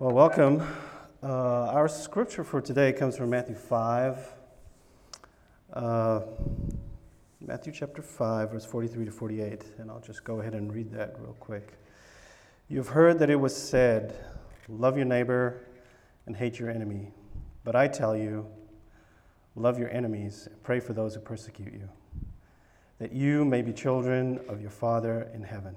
Well, welcome. Uh, our scripture for today comes from Matthew 5. Uh, Matthew chapter 5, verse 43 to 48. And I'll just go ahead and read that real quick. You've heard that it was said, Love your neighbor and hate your enemy. But I tell you, love your enemies and pray for those who persecute you, that you may be children of your Father in heaven.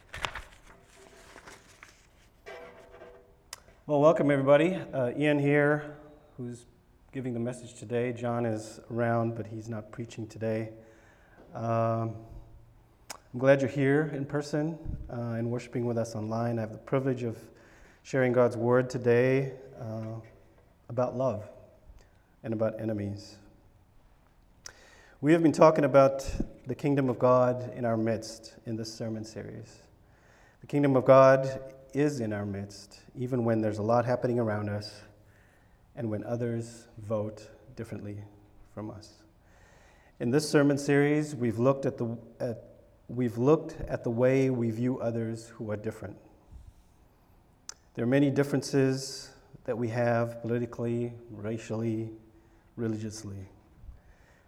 Well, welcome everybody. Uh, Ian here, who's giving the message today. John is around, but he's not preaching today. Um, I'm glad you're here in person uh, and worshiping with us online. I have the privilege of sharing God's word today uh, about love and about enemies. We have been talking about the kingdom of God in our midst in this sermon series. The kingdom of God is in our midst, even when there's a lot happening around us and when others vote differently from us. In this sermon series, we've looked at the, at, we've looked at the way we view others who are different. There are many differences that we have politically, racially, religiously.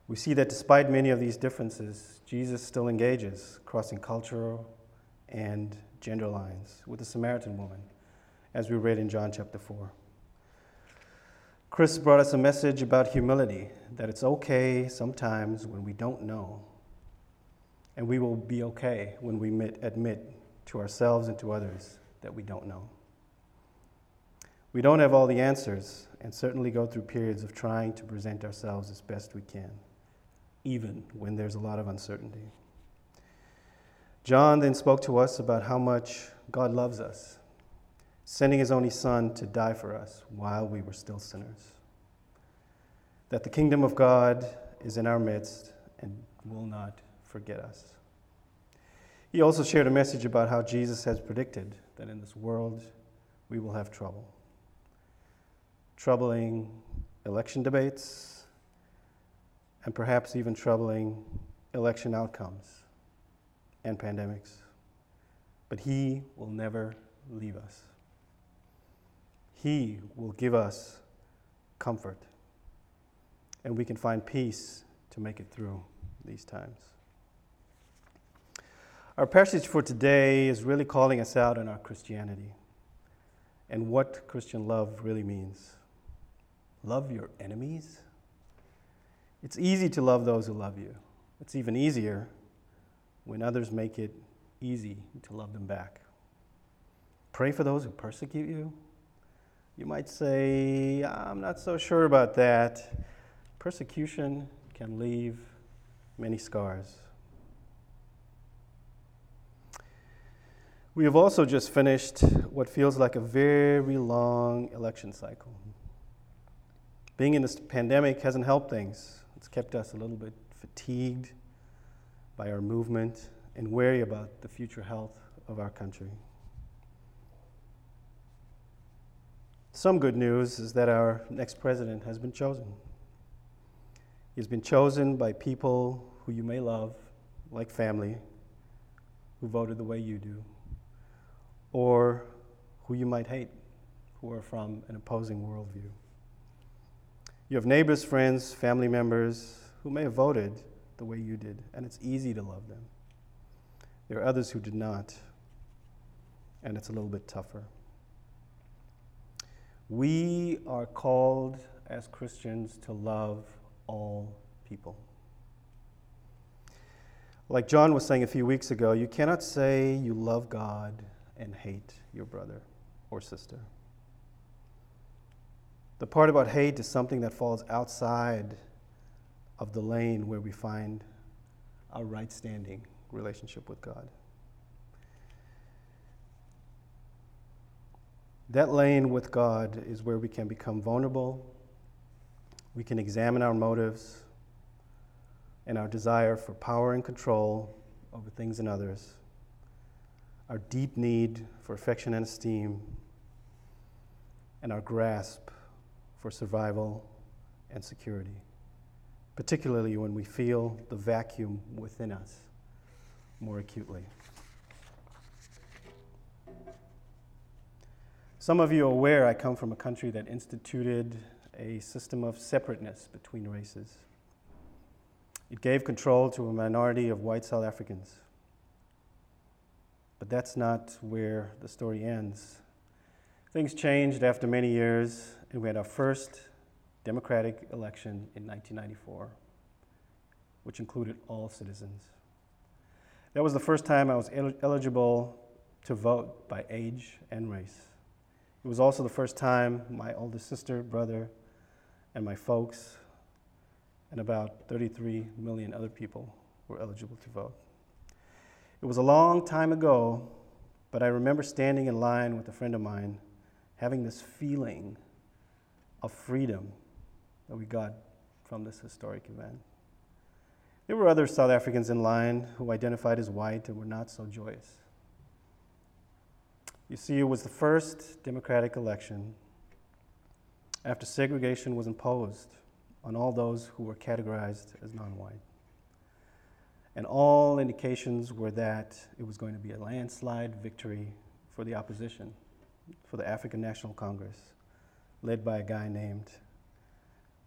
We see that despite many of these differences, Jesus still engages, crossing cultural and gender lines with the Samaritan woman, as we read in John chapter 4. Chris brought us a message about humility, that it's okay sometimes when we don't know, and we will be okay when we admit, admit to ourselves and to others that we don't know. We don't have all the answers, and certainly go through periods of trying to present ourselves as best we can, even when there's a lot of uncertainty. John then spoke to us about how much God loves us, sending his only Son to die for us while we were still sinners. That the kingdom of God is in our midst and will not forget us. He also shared a message about how Jesus has predicted that in this world we will have trouble. Troubling election debates, and perhaps even troubling election outcomes and pandemics, but He will never leave us. He will give us comfort, and we can find peace to make it through these times. Our passage for today is really calling us out on our Christianity and what Christian love really means. Love your enemies? It's easy to love those who love you. It's even easier when others make it easy to love them back. Pray for those who persecute you. You might say, I'm not so sure about that. Persecution can leave many scars. We have also just finished what feels like a very long election cycle. Being in this pandemic hasn't helped things. It's kept us a little bit fatigued by our movement and worry about the future health of our country. Some good news is that our next president has been chosen. He's been chosen by people who you may love, like family, who voted the way you do, or who you might hate, who are from an opposing worldview. You have neighbors, friends, family members who may have voted the way you did, and it's easy to love them. There are others who did not, and it's a little bit tougher. We are called as Christians to love all people. Like John was saying a few weeks ago, you cannot say you love God and hate your brother or sister. The part about hate is something that falls outside of the lane where we find our right standing relationship with God. That lane with God is where we can become vulnerable, we can examine our motives and our desire for power and control over things and others, our deep need for affection and esteem, and our grasp for survival and security, particularly when we feel the vacuum within us more acutely. Some of you are aware I come from a country that instituted a system of separateness between races. It gave control to a minority of white South Africans. But that's not where the story ends. Things changed after many years, and we had our first democratic election in 1994, which included all citizens. That was the first time I was el- eligible to vote by age and race. It was also the first time my older sister, brother, and my folks, and about 33 million other people were eligible to vote. It was a long time ago, but I remember standing in line with a friend of mine, having this feeling of freedom that we got from this historic event. There were other South Africans in line who identified as white and were not so joyous. You see, it was the first democratic election after segregation was imposed on all those who were categorized as non white. And all indications were that it was going to be a landslide victory for the opposition, for the African National Congress, led by a guy named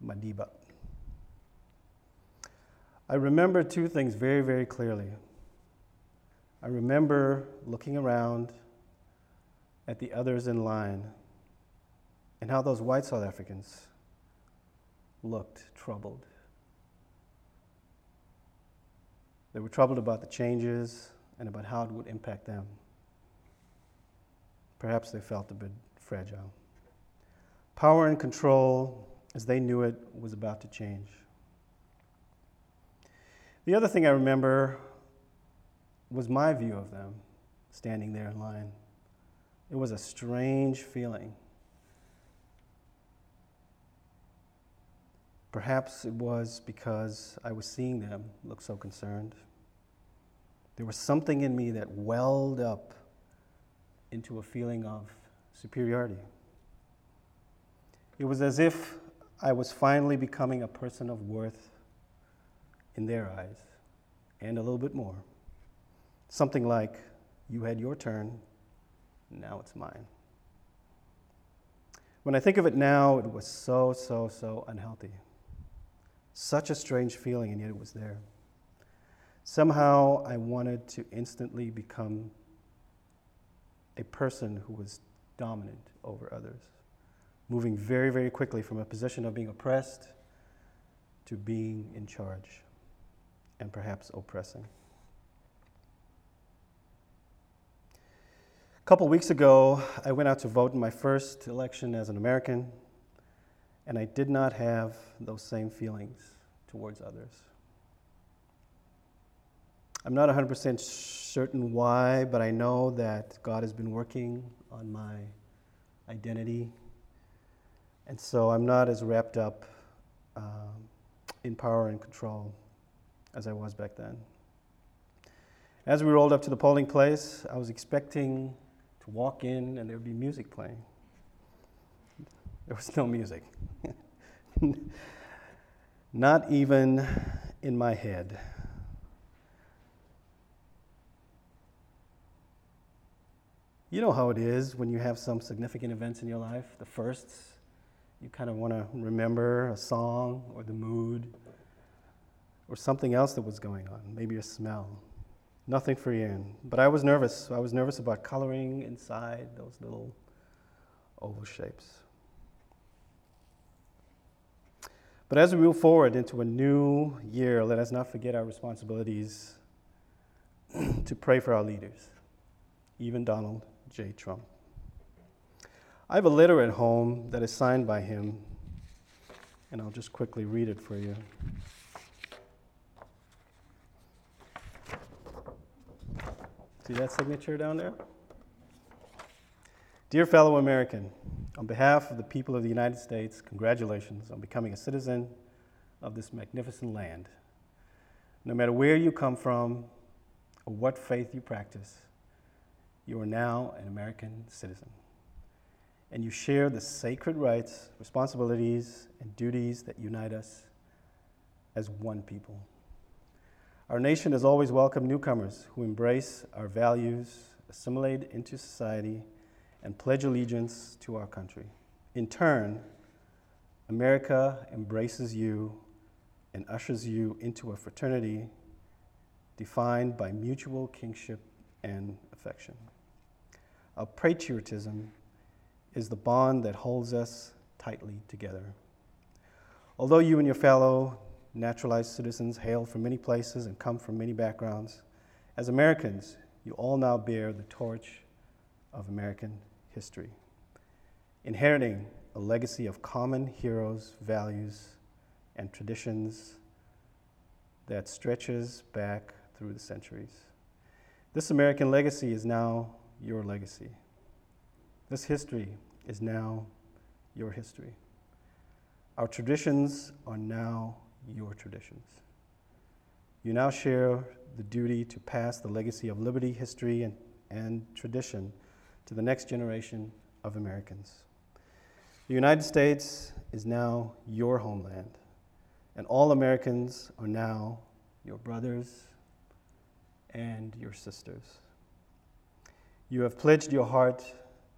Madiba. I remember two things very, very clearly. I remember looking around at the others in line and how those white South Africans looked troubled. They were troubled about the changes and about how it would impact them. Perhaps they felt a bit fragile. Power and control, as they knew it, was about to change. The other thing I remember was my view of them standing there in line. It was a strange feeling. Perhaps it was because I was seeing them look so concerned. There was something in me that welled up into a feeling of superiority. It was as if I was finally becoming a person of worth in their eyes, and a little bit more. Something like, You had your turn, now it's mine. When I think of it now, it was so, so, so unhealthy. Such a strange feeling, and yet it was there. Somehow I wanted to instantly become a person who was dominant over others, moving very, very quickly from a position of being oppressed to being in charge and perhaps oppressing. A couple weeks ago, I went out to vote in my first election as an American and I did not have those same feelings towards others. I'm not 100% certain why, but I know that God has been working on my identity. And so I'm not as wrapped up um, in power and control as I was back then. As we rolled up to the polling place, I was expecting to walk in and there would be music playing. There was no music. Not even in my head. You know how it is when you have some significant events in your life, the firsts. You kind of want to remember a song or the mood or something else that was going on, maybe a smell. Nothing for Ian. But I was nervous. I was nervous about coloring inside those little oval shapes. But as we move forward into a new year, let us not forget our responsibilities to pray for our leaders, even Donald J. Trump. I have a letter at home that is signed by him, and I'll just quickly read it for you. See that signature down there? Dear fellow American, on behalf of the people of the United States, congratulations on becoming a citizen of this magnificent land. No matter where you come from or what faith you practice, you are now an American citizen. And you share the sacred rights, responsibilities, and duties that unite us as one people. Our nation has always welcomed newcomers who embrace our values, assimilate into society, and pledge allegiance to our country. In turn, America embraces you and ushers you into a fraternity defined by mutual kingship and affection. Our patriotism is the bond that holds us tightly together. Although you and your fellow naturalized citizens hail from many places and come from many backgrounds, as Americans, you all now bear the torch of American history, inheriting a legacy of common heroes, values, and traditions that stretches back through the centuries. This American legacy is now your legacy. This history is now your history. Our traditions are now your traditions. You now share the duty to pass the legacy of liberty, history, and, and tradition to the next generation of Americans. The United States is now your homeland, and all Americans are now your brothers and your sisters. You have pledged your heart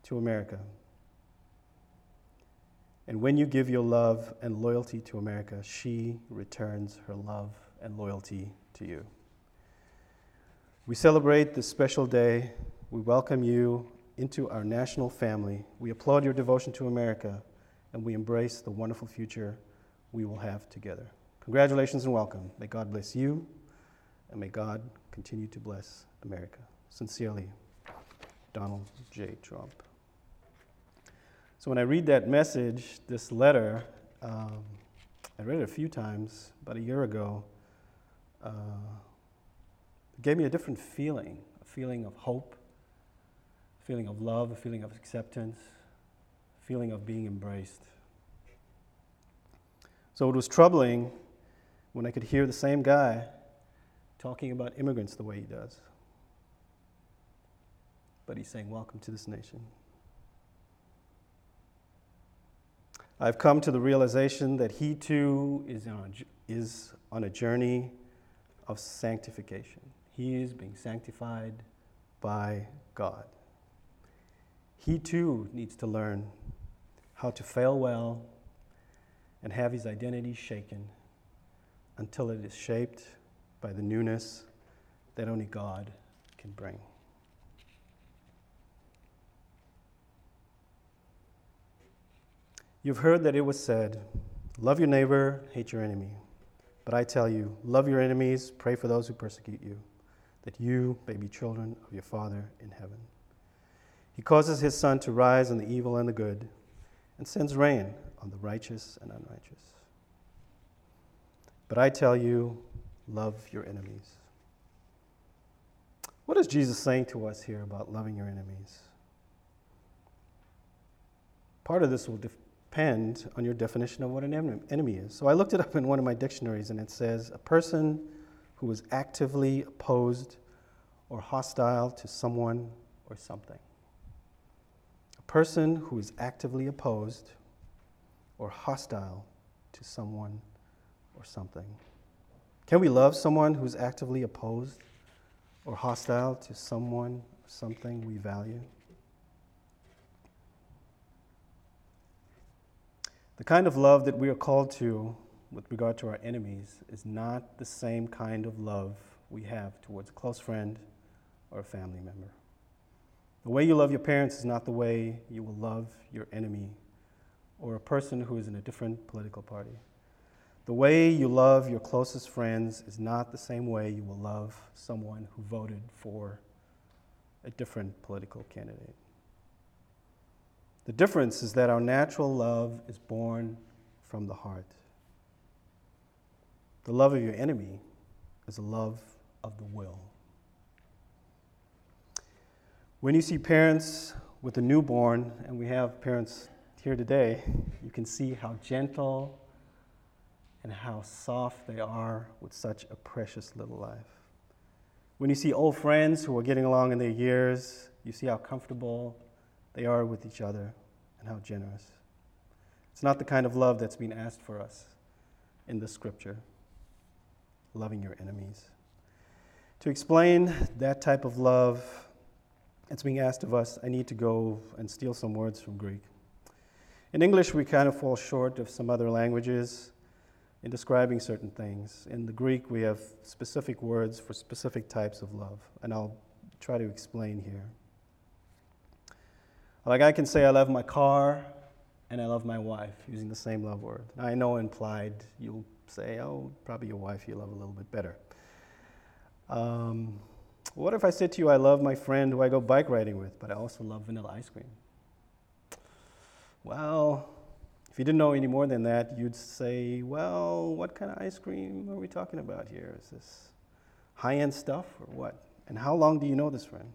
to America. And when you give your love and loyalty to America, she returns her love and loyalty to you. We celebrate this special day. We welcome you into our national family. We applaud your devotion to America, and we embrace the wonderful future we will have together. Congratulations and welcome. May God bless you, and may God continue to bless America. Sincerely, Donald J. Trump. So when I read that message, this letter, um, I read it a few times about a year ago. Uh, it gave me a different feeling, a feeling of hope, a feeling of love, a feeling of acceptance, a feeling of being embraced. So it was troubling when I could hear the same guy talking about immigrants the way he does. But he's saying, Welcome to this nation. I've come to the realization that he too is on a, is on a journey of sanctification. He is being sanctified by God he too needs to learn how to fail well and have his identity shaken until it is shaped by the newness that only God can bring. You've heard that it was said, Love your neighbor, hate your enemy. But I tell you, love your enemies, pray for those who persecute you, that you may be children of your Father in heaven. He causes his sun to rise on the evil and the good, and sends rain on the righteous and unrighteous. But I tell you, love your enemies. What is Jesus saying to us here about loving your enemies? Part of this will depend on your definition of what an enemy is. So I looked it up in one of my dictionaries, and it says a person who is actively opposed or hostile to someone or something A person who is actively opposed or hostile to someone or something. Can we love someone who's actively opposed or hostile to someone or something we value? The kind of love that we are called to with regard to our enemies is not the same kind of love we have towards a close friend or a family member. The way you love your parents is not the way you will love your enemy or a person who is in a different political party. The way you love your closest friends is not the same way you will love someone who voted for a different political candidate. The difference is that our natural love is born from the heart. The love of your enemy is a love of the will. When you see parents with a newborn, and we have parents here today, you can see how gentle and how soft they are with such a precious little life. When you see old friends who are getting along in their years, you see how comfortable they are with each other and how generous. It's not the kind of love that's being asked for us in the scripture loving your enemies. To explain that type of love that's being asked of us, I need to go and steal some words from Greek. In English, we kind of fall short of some other languages in describing certain things. In the Greek, we have specific words for specific types of love, and I'll try to explain here. Like I can say, I love my car and I love my wife using the same love word. I know implied you'll say, oh, probably your wife you love a little bit better. Um, what if I said to you, I love my friend who I go bike riding with, but I also love vanilla ice cream? Well, if you didn't know any more than that, you'd say, well, what kind of ice cream are we talking about here? Is this high end stuff or what? And how long do you know this friend?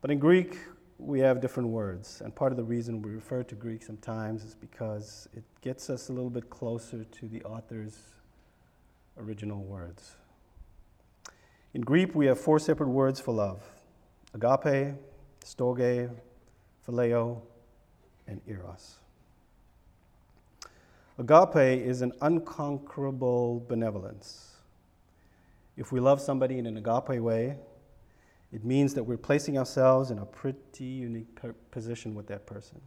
But in Greek, we have different words. And part of the reason we refer to Greek sometimes is because it gets us a little bit closer to the author's original words. In Greek, we have four separate words for love agape, storge, phileo, and eros. Agape is an unconquerable benevolence. If we love somebody in an agape way, it means that we're placing ourselves in a pretty unique position with that person.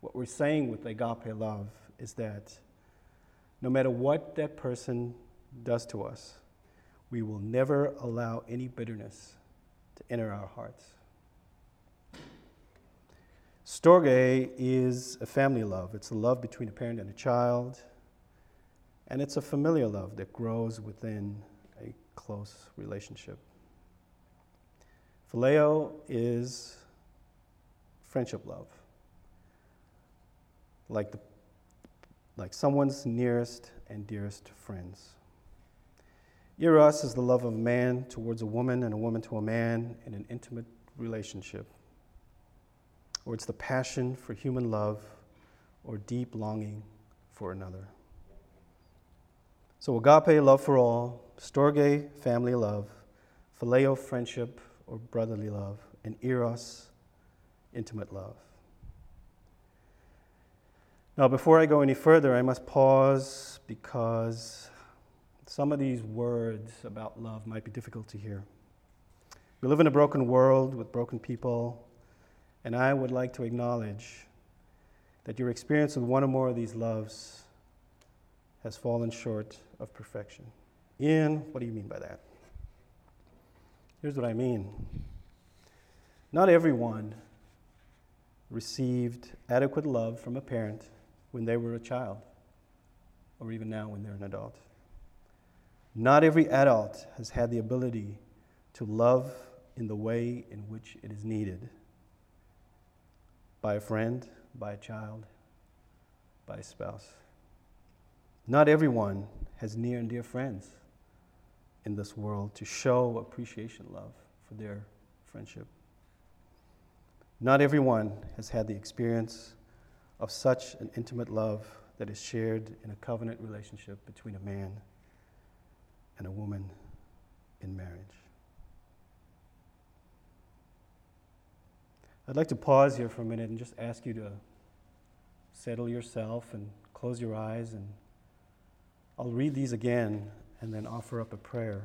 What we're saying with agape love is that no matter what that person does to us, we will never allow any bitterness to enter our hearts. Storge is a family love. It's a love between a parent and a child, and it's a familiar love that grows within a close relationship. Phileo is friendship love, like, the, like someone's nearest and dearest friends. Eros is the love of a man towards a woman and a woman to a man in an intimate relationship. Or it's the passion for human love or deep longing for another. So, agape, love for all, storge, family love, phileo, friendship, or brotherly love, and eros, intimate love. Now, before I go any further, I must pause because some of these words about love might be difficult to hear. We live in a broken world with broken people, and I would like to acknowledge that your experience with one or more of these loves has fallen short of perfection. Ian, what do you mean by that? Here's what I mean not everyone received adequate love from a parent when they were a child, or even now when they're an adult. Not every adult has had the ability to love in the way in which it is needed by a friend, by a child, by a spouse. Not everyone has near and dear friends in this world to show appreciation, love for their friendship. Not everyone has had the experience of such an intimate love that is shared in a covenant relationship between a man and a woman in marriage. I'd like to pause here for a minute and just ask you to settle yourself and close your eyes, and I'll read these again and then offer up a prayer.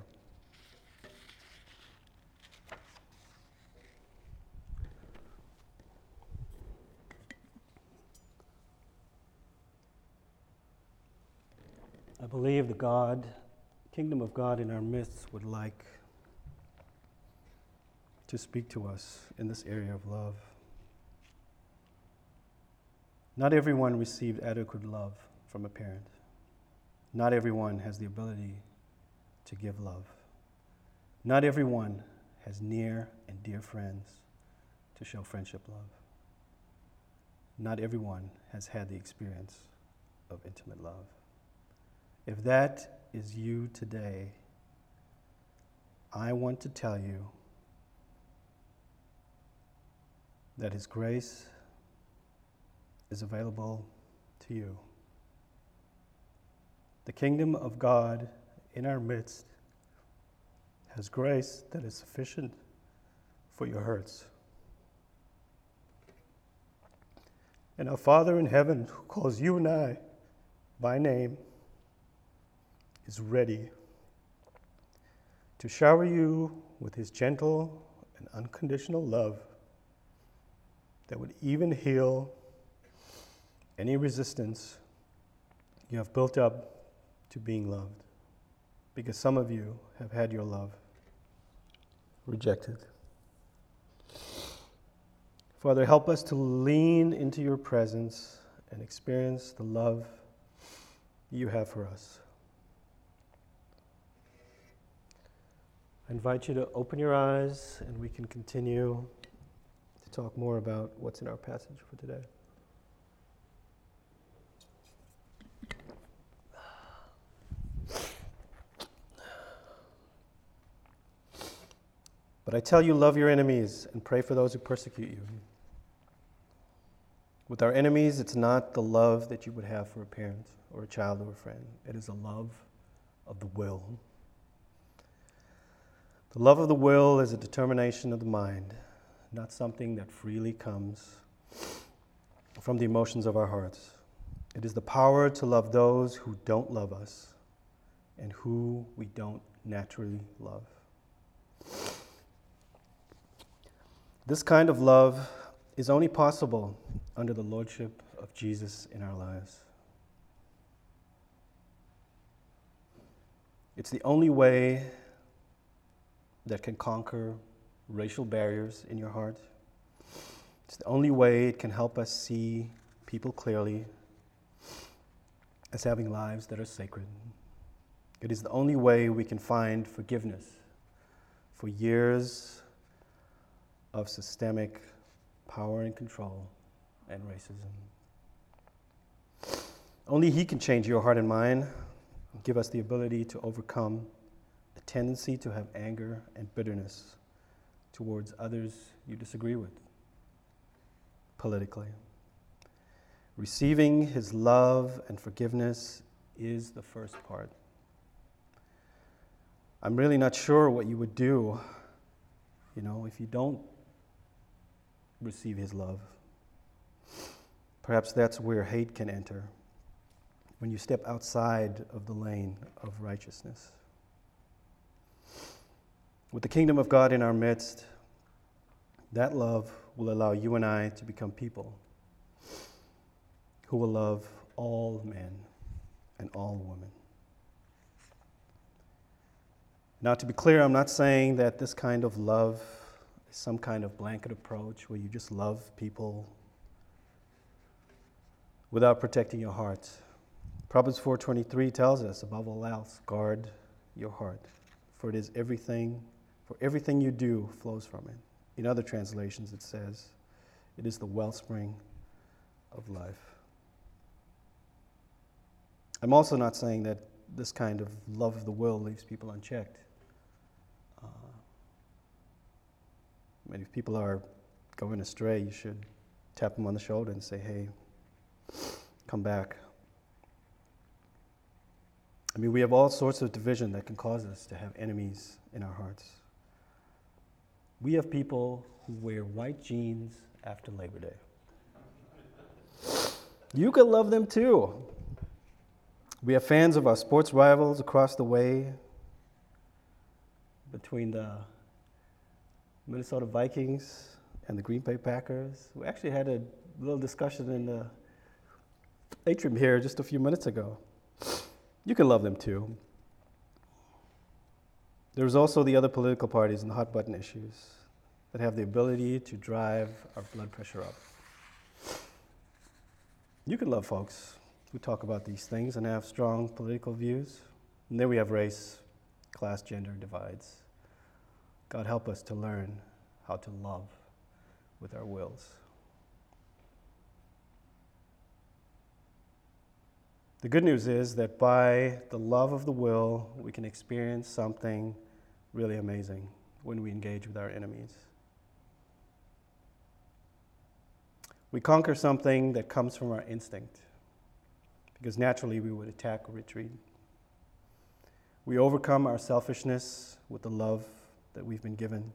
I believe the God, kingdom of God in our midst would like to speak to us in this area of love. Not everyone received adequate love from a parent. Not everyone has the ability to give love. Not everyone has near and dear friends to show friendship love. Not everyone has had the experience of intimate love. If that is you today, I want to tell you that His grace is available to you. The kingdom of God in our midst has grace that is sufficient for your hurts. And our Father in heaven, who calls you and I by name, is ready to shower you with his gentle and unconditional love that would even heal any resistance you have built up to being loved. Because some of you have had your love rejected. Father, help us to lean into your presence and experience the love you have for us. I invite you to open your eyes and we can continue to talk more about what's in our passage for today. But I tell you, love your enemies and pray for those who persecute you. With our enemies, it's not the love that you would have for a parent or a child or a friend, it is a love of the will. The love of the will is a determination of the mind, not something that freely comes from the emotions of our hearts. It is the power to love those who don't love us and who we don't naturally love. This kind of love is only possible under the lordship of Jesus in our lives. It's the only way that can conquer racial barriers in your heart. It's the only way it can help us see people clearly as having lives that are sacred. It is the only way we can find forgiveness for years of systemic power and control and racism. Only He can change your heart and mind, and give us the ability to overcome the tendency to have anger and bitterness towards others you disagree with politically. Receiving His love and forgiveness is the first part. I'm really not sure what you would do, you know, if you don't receive His love. Perhaps that's where hate can enter, when you step outside of the lane of righteousness. With the kingdom of God in our midst, that love will allow you and I to become people who will love all men and all women. Now, to be clear, I'm not saying that this kind of love some kind of blanket approach where you just love people without protecting your heart. Proverbs 4:23 tells us, above all else, guard your heart, for it is everything, for everything you do flows from it. In other translations it says, it is the wellspring of life. I'm also not saying that this kind of love of the world leaves people unchecked. Mean, if people are going astray, you should tap them on the shoulder and say, hey, come back. I mean, we have all sorts of division that can cause us to have enemies in our hearts. We have people who wear white jeans after Labor Day. You could love them too. We have fans of our sports rivals across the way between the Minnesota Vikings and the Green Bay Packers. We actually had a little discussion in the atrium here just a few minutes ago. You can love them too. There's also the other political parties and the hot button issues that have the ability to drive our blood pressure up. You can love folks who talk about these things and have strong political views. And then we have race, class, gender divides. God help us to learn how to love with our wills. The good news is that by the love of the will, we can experience something really amazing when we engage with our enemies. We conquer something that comes from our instinct, because naturally we would attack or retreat. We overcome our selfishness with the love that we've been given,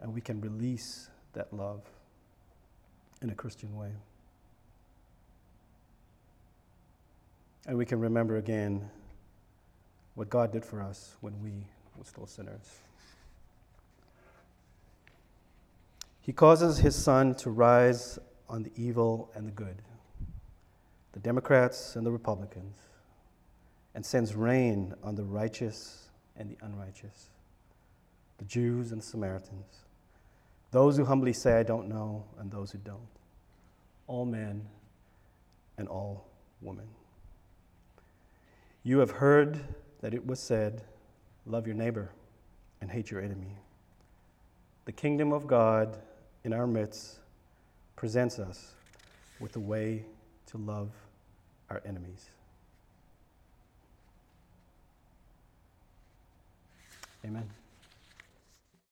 and we can release that love in a Christian way. And we can remember again what God did for us when we were still sinners. He causes his sun to rise on the evil and the good, the Democrats and the Republicans, and sends rain on the righteous and the unrighteous, the Jews and the Samaritans, those who humbly say, I don't know, and those who don't, all men and all women. You have heard that it was said, Love your neighbor and hate your enemy. The kingdom of God in our midst presents us with a way to love our enemies. Amen.